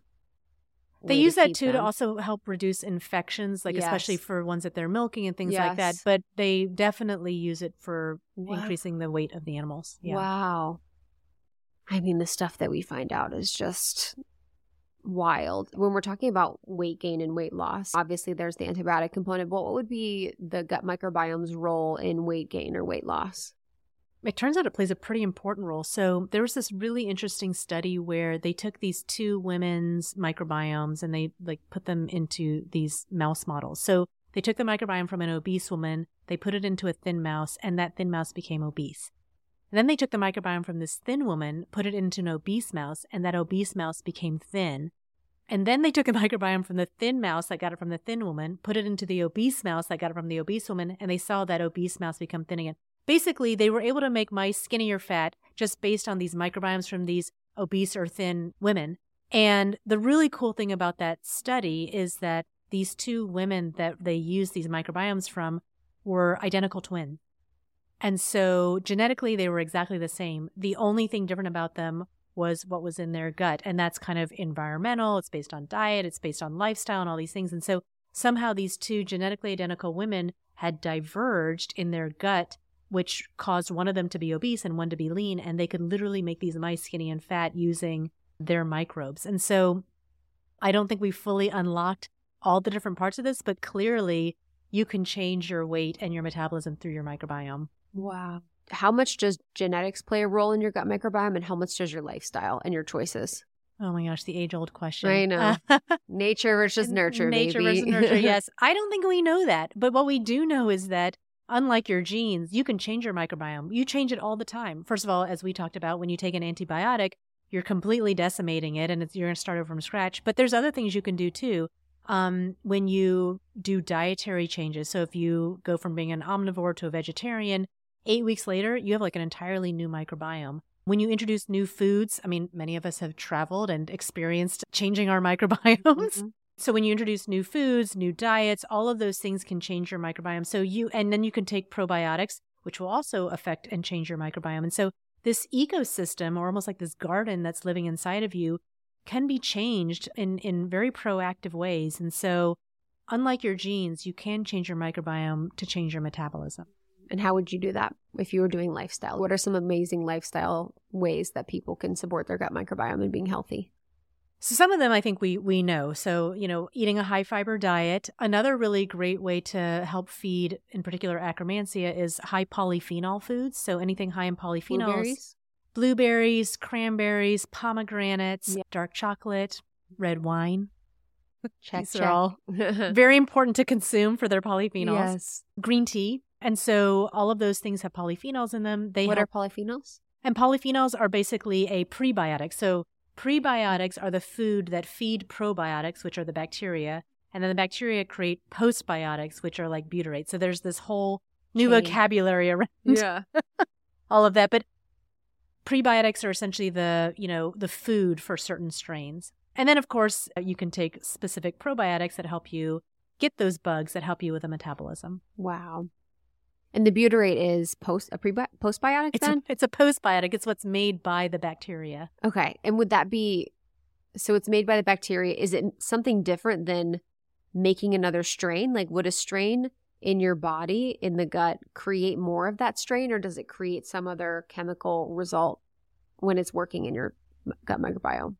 they use that too them. to also help reduce infections like yes. especially for ones that they're milking and things yes. like that but they definitely use it for wow. increasing the weight of the animals yeah. wow i mean the stuff that we find out is just wild when we're talking about weight gain and weight loss obviously there's the antibiotic component but what would be the gut microbiome's role in weight gain or weight loss it turns out it plays a pretty important role. So there was this really interesting study where they took these two women's microbiomes and they like put them into these mouse models. So they took the microbiome from an obese woman, they put it into a thin mouse, and that thin mouse became obese. And then they took the microbiome from this thin woman, put it into an obese mouse, and that obese mouse became thin. And then they took a microbiome from the thin mouse that got it from the thin woman, put it into the obese mouse that got it from the obese woman, and they saw that obese mouse become thin again. Basically, they were able to make mice skinny or fat just based on these microbiomes from these obese or thin women. And the really cool thing about that study is that these two women that they used these microbiomes from were identical twins. And so genetically, they were exactly the same. The only thing different about them was what was in their gut. And that's kind of environmental. It's based on diet, it's based on lifestyle, and all these things. And so somehow these two genetically identical women had diverged in their gut which caused one of them to be obese and one to be lean. And they could literally make these mice skinny and fat using their microbes. And so I don't think we fully unlocked all the different parts of this, but clearly you can change your weight and your metabolism through your microbiome. Wow. How much does genetics play a role in your gut microbiome and how much does your lifestyle and your choices? Oh my gosh, the age old question. I know. Nature versus nurture. Nature maybe. versus nurture, yes. I don't think we know that. But what we do know is that unlike your genes, you can change your microbiome. You change it all the time. First of all, as we talked about, when you take an antibiotic, you're completely decimating it and you're going to start over from scratch. But there's other things you can do too. Um, when you do dietary changes, so if you go from being an omnivore to a vegetarian, eight weeks later, you have like an entirely new microbiome. When you introduce new foods, I mean, many of us have traveled and experienced changing our microbiomes. Mm-hmm. So when you introduce new foods, new diets, all of those things can change your microbiome. So you and then you can take probiotics, which will also affect and change your microbiome. And so this ecosystem or almost like this garden that's living inside of you can be changed in in very proactive ways. And so unlike your genes, you can change your microbiome to change your metabolism. And how would you do that if you were doing lifestyle? What are some amazing lifestyle ways that people can support their gut microbiome and being healthy? So some of them I think we we know. So, you know, eating a high fiber diet. Another really great way to help feed in particular akkermansia is high polyphenol foods. So anything high in polyphenols. Blueberries, blueberries cranberries, pomegranates, yeah. dark chocolate, red wine. Check, These check. are all very important to consume for their polyphenols. Yes. Green tea. And so all of those things have polyphenols in them. They What help- are polyphenols? And polyphenols are basically a prebiotic. So Prebiotics are the food that feed probiotics, which are the bacteria, and then the bacteria create postbiotics, which are like butyrate. So there's this whole new Chain. vocabulary around yeah. all of that. But prebiotics are essentially the, you know, the food for certain strains. And then of course you can take specific probiotics that help you get those bugs that help you with the metabolism. Wow. And the butyrate is post a pre postbiotic it's then? A, it's a postbiotic. It's what's made by the bacteria. Okay. And would that be so it's made by the bacteria. Is it something different than making another strain? Like would a strain in your body in the gut create more of that strain or does it create some other chemical result when it's working in your gut microbiome?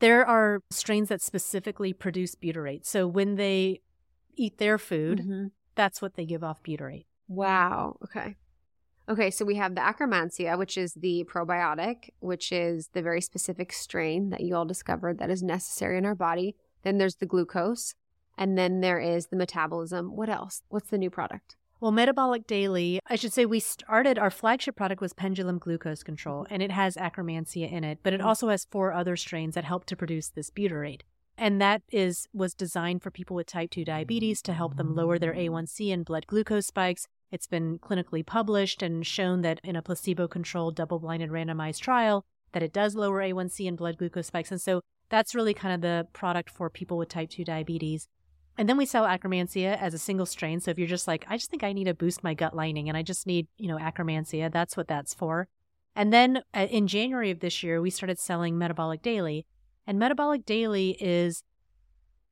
There are strains that specifically produce butyrate. So when they eat their food, mm-hmm. that's what they give off butyrate. Wow. Okay. Okay, so we have the Akkermansia, which is the probiotic, which is the very specific strain that you all discovered that is necessary in our body. Then there's the glucose, and then there is the metabolism. What else? What's the new product? Well, Metabolic Daily, I should say we started our flagship product was Pendulum Glucose Control, and it has Akkermansia in it, but it mm-hmm. also has four other strains that help to produce this butyrate. And that is was designed for people with type 2 diabetes to help them lower their A1C and blood glucose spikes it's been clinically published and shown that in a placebo-controlled double-blinded randomized trial that it does lower A1C and blood glucose spikes. And so that's really kind of the product for people with type 2 diabetes. And then we sell Akkermansia as a single strain. So if you're just like, I just think I need to boost my gut lining and I just need, you know, Akkermansia, that's what that's for. And then uh, in January of this year, we started selling Metabolic Daily. And Metabolic Daily is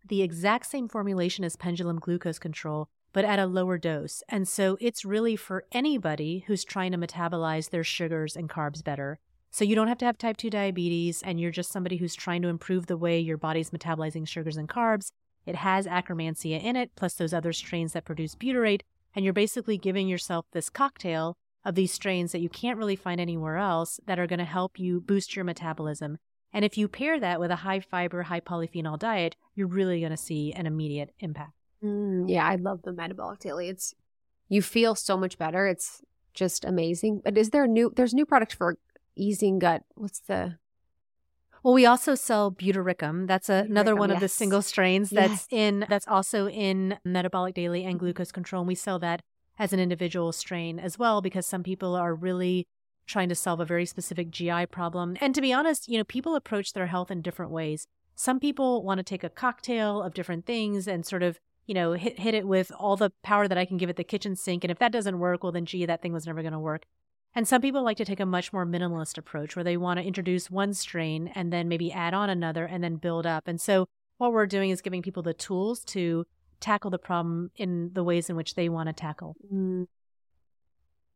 the exact same formulation as Pendulum Glucose Control, but at a lower dose. And so it's really for anybody who's trying to metabolize their sugars and carbs better. So you don't have to have type 2 diabetes and you're just somebody who's trying to improve the way your body's metabolizing sugars and carbs. It has Akkermansia in it, plus those other strains that produce butyrate. And you're basically giving yourself this cocktail of these strains that you can't really find anywhere else that are going to help you boost your metabolism. And if you pair that with a high fiber, high polyphenol diet, you're really going to see an immediate impact. Mm, yeah, I love the metabolic daily. It's you feel so much better. It's just amazing. But is there a new? There's new product for easing gut. What's the? Well, we also sell Butyricum. That's a, another one yes. of the single strains that's yes. in that's also in metabolic daily and glucose control. And we sell that as an individual strain as well because some people are really trying to solve a very specific GI problem. And to be honest, you know, people approach their health in different ways. Some people want to take a cocktail of different things and sort of you know, hit hit it with all the power that I can give it the kitchen sink. And if that doesn't work, well then gee, that thing was never going to work. And some people like to take a much more minimalist approach where they want to introduce one strain and then maybe add on another and then build up. And so what we're doing is giving people the tools to tackle the problem in the ways in which they want to tackle. Mm.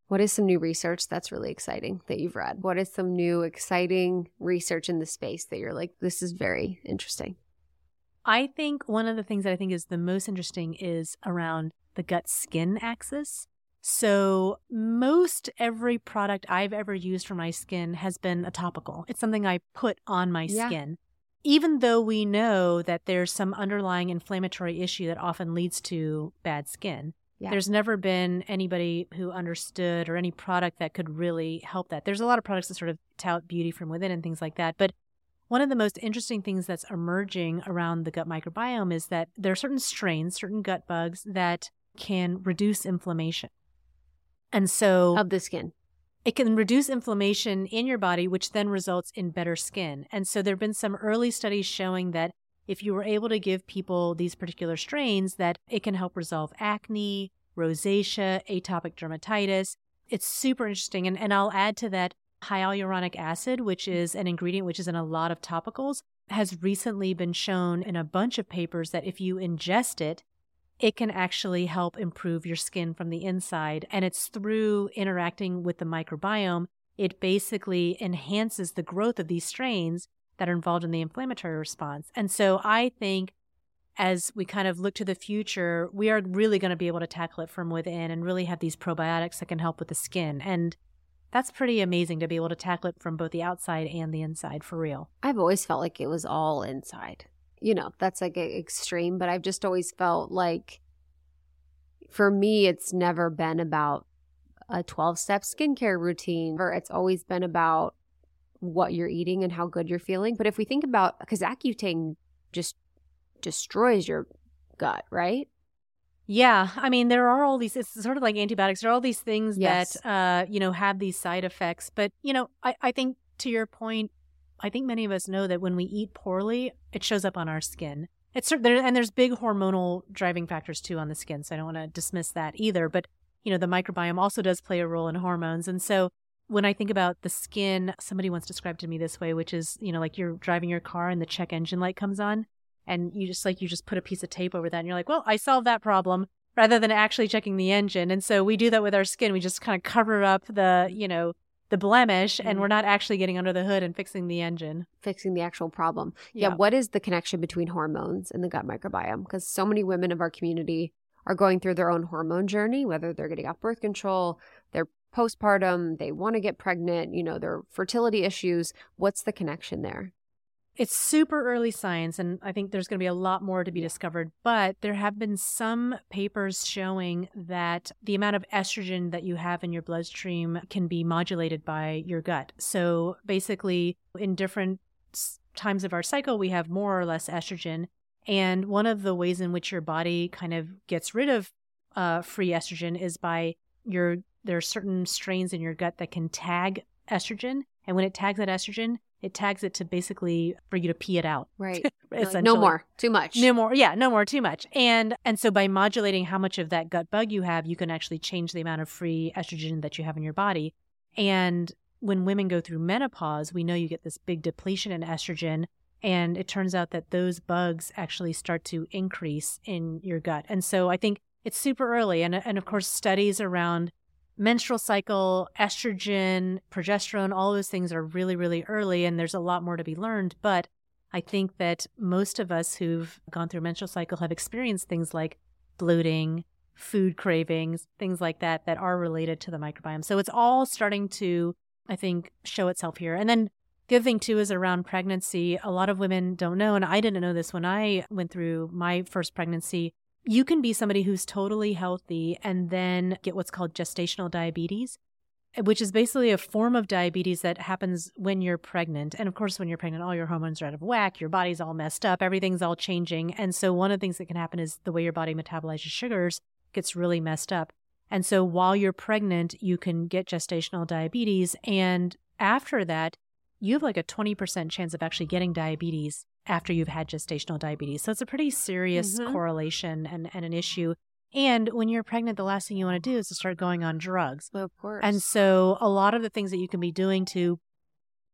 What is some new research that's really exciting that you've read? What is some new exciting research in the space that you're like, this is very interesting? I think one of the things that I think is the most interesting is around the gut skin axis. So, most every product I've ever used for my skin has been a topical. It's something I put on my yeah. skin. Even though we know that there's some underlying inflammatory issue that often leads to bad skin, yeah. there's never been anybody who understood or any product that could really help that. There's a lot of products that sort of tout beauty from within and things like that. But one of the most interesting things that's emerging around the gut microbiome is that there are certain strains, certain gut bugs that can reduce inflammation. And so, of the skin. It can reduce inflammation in your body, which then results in better skin. And so, there have been some early studies showing that if you were able to give people these particular strains, that it can help resolve acne, rosacea, atopic dermatitis. It's super interesting. And, and I'll add to that hyaluronic acid, which mm. is an ingredient which is in a lot of topicals, has recently been shown in a bunch of papers that if you ingest it, it can actually help improve your skin from the inside. And it's through interacting with the microbiome, it basically enhances the growth of these strains that are involved in the inflammatory response. And so I think as we kind of look to the future, we are really going to be able to tackle it from within and really have these probiotics that can help with the skin. And that's pretty amazing to be able to tackle it from both the outside and the inside for real. I've always felt like it was all inside. You know, that's like extreme, but I've just always felt like for me, it's never been about a 12 step skincare routine, or it's always been about what you're eating and how good you're feeling. But if we think about, because Accutane just destroys your gut, right? Yeah, I mean, there are all these. It's sort of like antibiotics. There are all these things yes. that uh, you know have these side effects. But you know, I, I think to your point, I think many of us know that when we eat poorly, it shows up on our skin. It's there, and there's big hormonal driving factors too on the skin. So I don't want to dismiss that either. But you know, the microbiome also does play a role in hormones, and so when I think about the skin, somebody once described to me this way, which is you know, like you're driving your car and the check engine light comes on and you just like you just put a piece of tape over that and you're like well i solved that problem rather than actually checking the engine. And so we do that with our skin. We just kind of cover up the you know the blemish mm-hmm. and we're not actually getting under the hood and fixing the engine. Fixing the actual problem. Yeah. yeah. what is the connection between hormones and the gut microbiome? Because so many women of our community are going through their own hormone journey whether they're getting off birth control they're postpartum they want to get pregnant you know their fertility issues. What's the connection there it's super early science, and I think there's going to be a lot more to be discovered. But there have been some papers showing that the amount of estrogen that you have in your bloodstream can be modulated by your gut. So basically, in different times of our cycle, we have more or less estrogen. And one of the ways in which your body kind of gets rid of uh, free estrogen is by your there are certain strains in your gut that can tag estrogen, and when it tags that estrogen, it tags it to basically for you to pee it out. Right. like, no more. Too much. No more. Yeah, no more. Too much. And and so by modulating how much of that gut bug you have, you can actually change the amount of free estrogen that you have in your body. And when women go through menopause, we know you get this big depletion in estrogen. And it turns out that those bugs actually start to increase in your gut. And so I think it's super early. And, and of course, studies around menstrual cycle, estrogen, progesterone, all those things are really, really early, and there's a lot more to be learned. But I think that most of us who've gone through menstrual cycle have experienced things like bloating, food cravings, things like that, that are related to the microbiome. So it's all starting to, I think, show itself here. And then the other thing too is around pregnancy. A lot of women don't know, and I didn't know this when I went through my first pregnancy you can be somebody who's totally healthy and then get what's called gestational diabetes, which is basically a form of diabetes that happens when you're pregnant. And of course, when you're pregnant, all your hormones are out of whack, your body's all messed up, everything's all changing. And so, one of the things that can happen is the way your body metabolizes sugars gets really messed up. And so, while you're pregnant, you can get gestational diabetes. And after that, you have like a 20% chance of actually getting diabetes after you've had gestational diabetes. So it's a pretty serious mm-hmm. correlation and, and an issue. And when you're pregnant, the last thing you want to do is to start going on drugs. Well, of course. And so a lot of the things that you can be doing to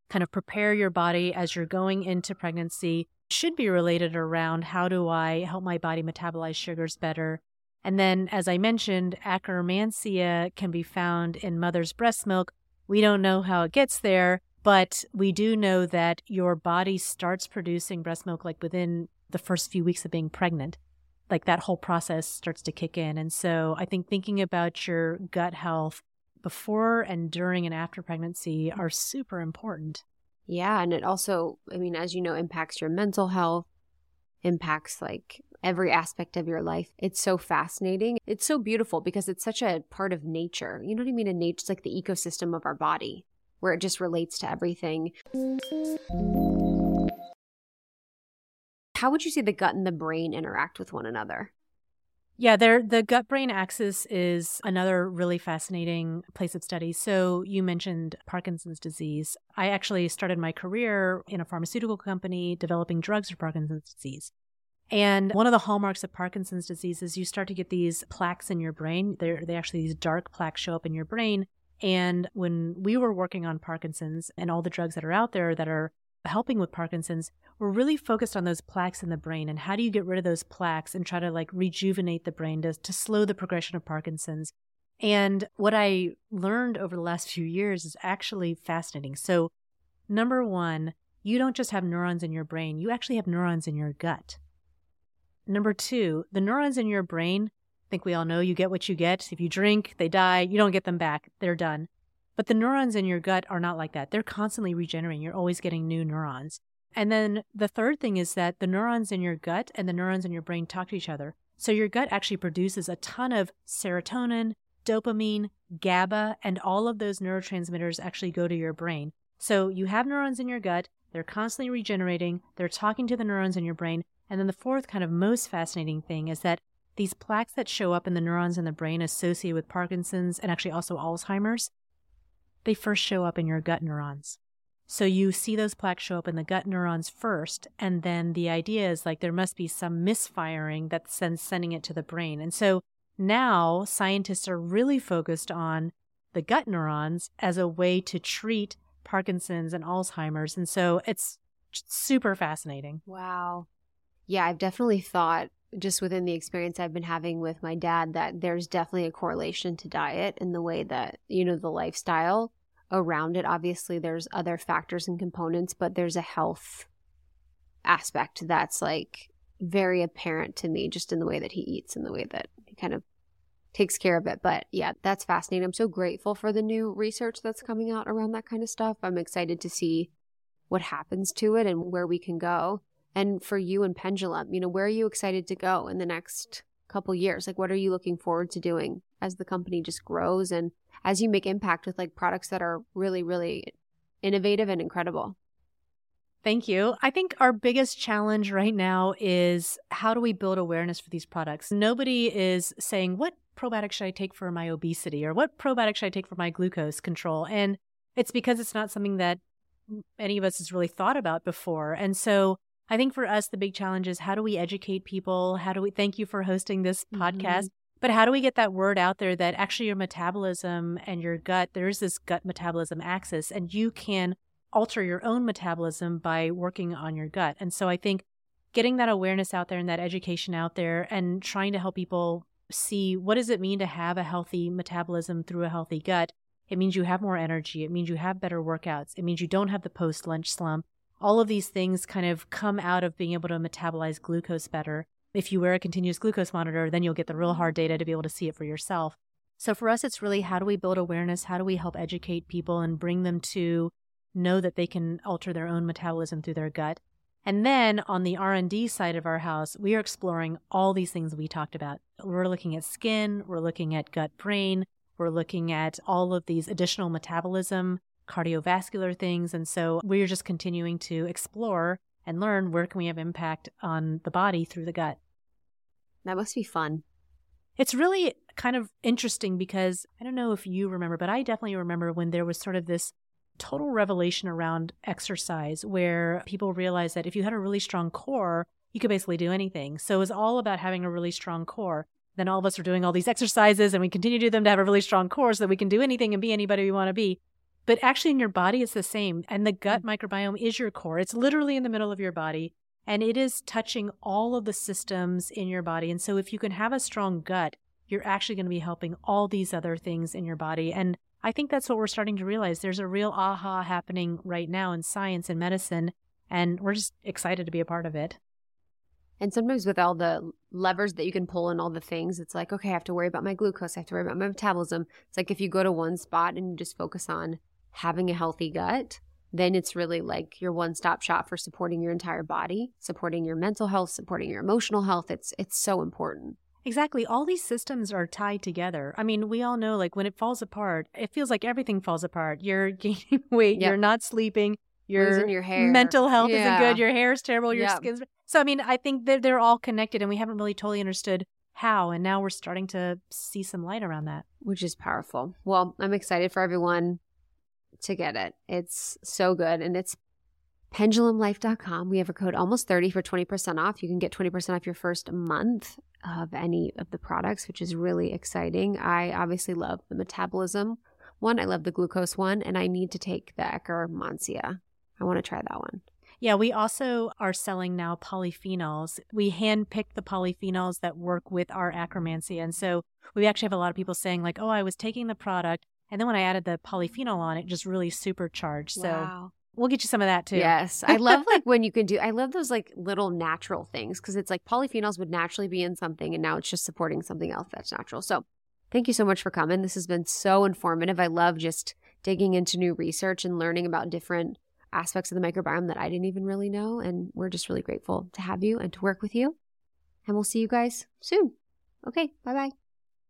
kind of prepare your body as you're going into pregnancy should be related around how do I help my body metabolize sugars better? And then, as I mentioned, Akkermansia can be found in mother's breast milk. We don't know how it gets there, but we do know that your body starts producing breast milk like within the first few weeks of being pregnant. Like that whole process starts to kick in. And so I think thinking about your gut health before and during and after pregnancy are super important. Yeah. And it also, I mean, as you know, impacts your mental health, impacts like every aspect of your life. It's so fascinating. It's so beautiful because it's such a part of nature. You know what I mean? In nature, it's like the ecosystem of our body where it just relates to everything. How would you say the gut and the brain interact with one another? Yeah, the gut brain axis is another really fascinating place of study. So you mentioned Parkinson's disease. I actually started my career in a pharmaceutical company developing drugs for Parkinson's disease. And one of the hallmarks of Parkinson's disease is you start to get these plaques in your brain. They're, they actually, these dark plaques show up in your brain and when we were working on Parkinson's and all the drugs that are out there that are helping with Parkinson's, we're really focused on those plaques in the brain and how do you get rid of those plaques and try to like rejuvenate the brain to, to slow the progression of Parkinson's. And what I learned over the last few years is actually fascinating. So, number one, you don't just have neurons in your brain, you actually have neurons in your gut. Number two, the neurons in your brain think we all know you get what you get. If you drink, they die. You don't get them back. They're done. But the neurons in your gut are not like that. They're constantly regenerating. You're always getting new neurons. And then the third thing is that the neurons in your gut and the neurons in your brain talk to each other. So your gut actually produces a ton of serotonin, dopamine, GABA, and all of those neurotransmitters actually go to your brain. So you have neurons in your gut. They're constantly regenerating. They're talking to the neurons in your brain. And then the fourth kind of most fascinating thing is that these plaques that show up in the neurons in the brain associated with Parkinson's and actually also Alzheimer's, they first show up in your gut neurons. So you see those plaques show up in the gut neurons first, and then the idea is like there must be some misfiring that's then sending it to the brain. And so now scientists are really focused on the gut neurons as a way to treat Parkinson's and Alzheimer's. And so it's super fascinating. Wow. Yeah, I've definitely thought just within the experience I've been having with my dad that there's definitely a correlation to diet and the way that, you know, the lifestyle around it. Obviously, there's other factors and components, but there's a health aspect that's like very apparent to me just in the way that he eats and the way that he kind of takes care of it. But yeah, that's fascinating. I'm so grateful for the new research that's coming out around that kind of stuff. I'm excited to see what happens to it and where we can go. And for you and Pendulum, you know, where are you excited to go in the next couple years? Like, what are you looking forward to doing as the company just grows and as you make impact with like products that are really, really innovative and incredible? Thank you. I think our biggest challenge right now is how do we build awareness for these products? Nobody is saying, what probiotic should I take for my obesity or what probiotic should I take for my glucose control? And it's because it's not something that any of us has really thought about before. And so I think for us, the big challenge is how do we educate people? How do we thank you for hosting this mm-hmm. podcast? But how do we get that word out there that actually your metabolism and your gut, there's this gut metabolism axis, and you can alter your own metabolism by working on your gut. And so I think getting that awareness out there and that education out there and trying to help people see what does it mean to have a healthy metabolism through a healthy gut. It means you have more energy. It means you have better workouts. It means you don't have the post lunch slump. All of these things kind of come out of being able to metabolize glucose better. If you wear a continuous glucose monitor, then you'll get the real mm-hmm. hard data to be able to see it for yourself. So for us, it's really how do we build awareness? How do we help educate people and bring them to know that they can alter their own metabolism through their gut? And then on the R&D side of our house, we are exploring all these things we talked about. We're looking at skin, we're looking at gut brain, we're looking at all of these additional metabolism, cardiovascular things. And so we're just continuing to explore and learn where can we have impact on the body through the gut. That must be fun. It's really kind of interesting because I don't know if you remember, but I definitely remember when there was sort of this total revelation around exercise where people realized that if you had a really strong core, you could basically do anything. So it was all about having a really strong core. Then all of us are doing all these exercises and we continue to do them to have a really strong core so that we can do anything and be anybody we want to be. But actually, in your body, it's the same. And the gut mm. microbiome is your core. It's literally in the middle of your body and it is touching all of the systems in your body. And so, if you can have a strong gut, you're actually going to be helping all these other things in your body. And I think that's what we're starting to realize. There's a real aha happening right now in science and medicine, and we're just excited to be a part of it. And sometimes with all the levers that you can pull and all the things, it's like, okay, I have to worry about my glucose. I have to worry about my metabolism. It's like if you go to one spot and you just focus on having a healthy gut, then it's really like your one-stop shop for supporting your entire body, supporting your mental health, supporting your emotional health. It's it's so important. Exactly. All these systems are tied together. I mean, we all know like when it falls apart, it feels like everything falls apart. You're gaining weight, yep. you're not sleeping, your, Losing your hair. mental health yeah. isn't good, your hair is terrible, your yep. skin's So I mean, I think they're they're all connected and we haven't really totally understood how and now we're starting to see some light around that. Which is powerful. Well, I'm excited for everyone to get it. It's so good and it's pendulumlife.com. We have a code almost 30 for 20% off. You can get 20% off your first month of any of the products, which is really exciting. I obviously love the metabolism one, I love the glucose one, and I need to take the Akkermansia. I want to try that one. Yeah, we also are selling now polyphenols. We handpick the polyphenols that work with our Akkermansia. And so we actually have a lot of people saying, like, oh, I was taking the product, and then when I added the mm-hmm. polyphenol on, it just really supercharged. Wow. So We'll get you some of that too. Yes. I love like when you can do I love those like little natural things because it's like polyphenols would naturally be in something and now it's just supporting something else that's natural. So thank you so much for coming. This has been so informative. I love just digging into new research and learning about different aspects of the microbiome that I didn't even really know. And we're just really grateful to have you and to work with you. And we'll see you guys soon. Okay, bye bye.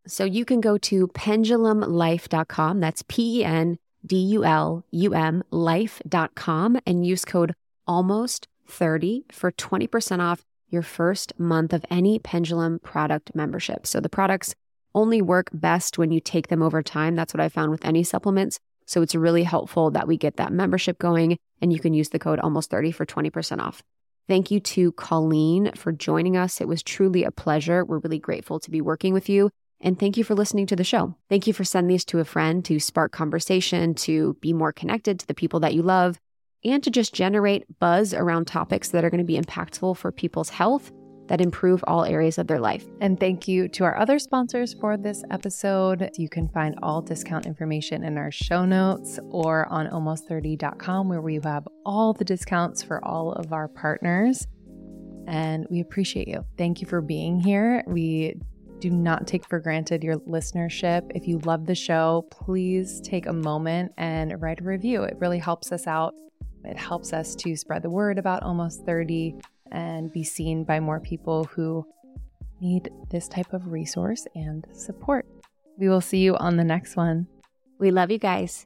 So you can go to pendulumlife.com. That's P E N D-U-L-U-M, life.com and use code almost 30 for 20% off your first month of any Pendulum product membership. So the products only work best when you take them over time. That's what I found with any supplements. So it's really helpful that we get that membership going and you can use the code almost 30 for 20% off. Thank you to Colleen for joining us. It was truly a pleasure. We're really grateful to be working with you. And thank you for listening to the show. Thank you for sending these to a friend to spark conversation, to be more connected to the people that you love, and to just generate buzz around topics that are going to be impactful for people's health that improve all areas of their life. And thank you to our other sponsors for this episode. You can find all discount information in our show notes or on almost30.com, where we have all the discounts for all of our partners. And we appreciate you. Thank you for being here. We do not take for granted your listenership. If you love the show, please take a moment and write a review. It really helps us out. It helps us to spread the word about Almost 30 and be seen by more people who need this type of resource and support. We will see you on the next one. We love you guys.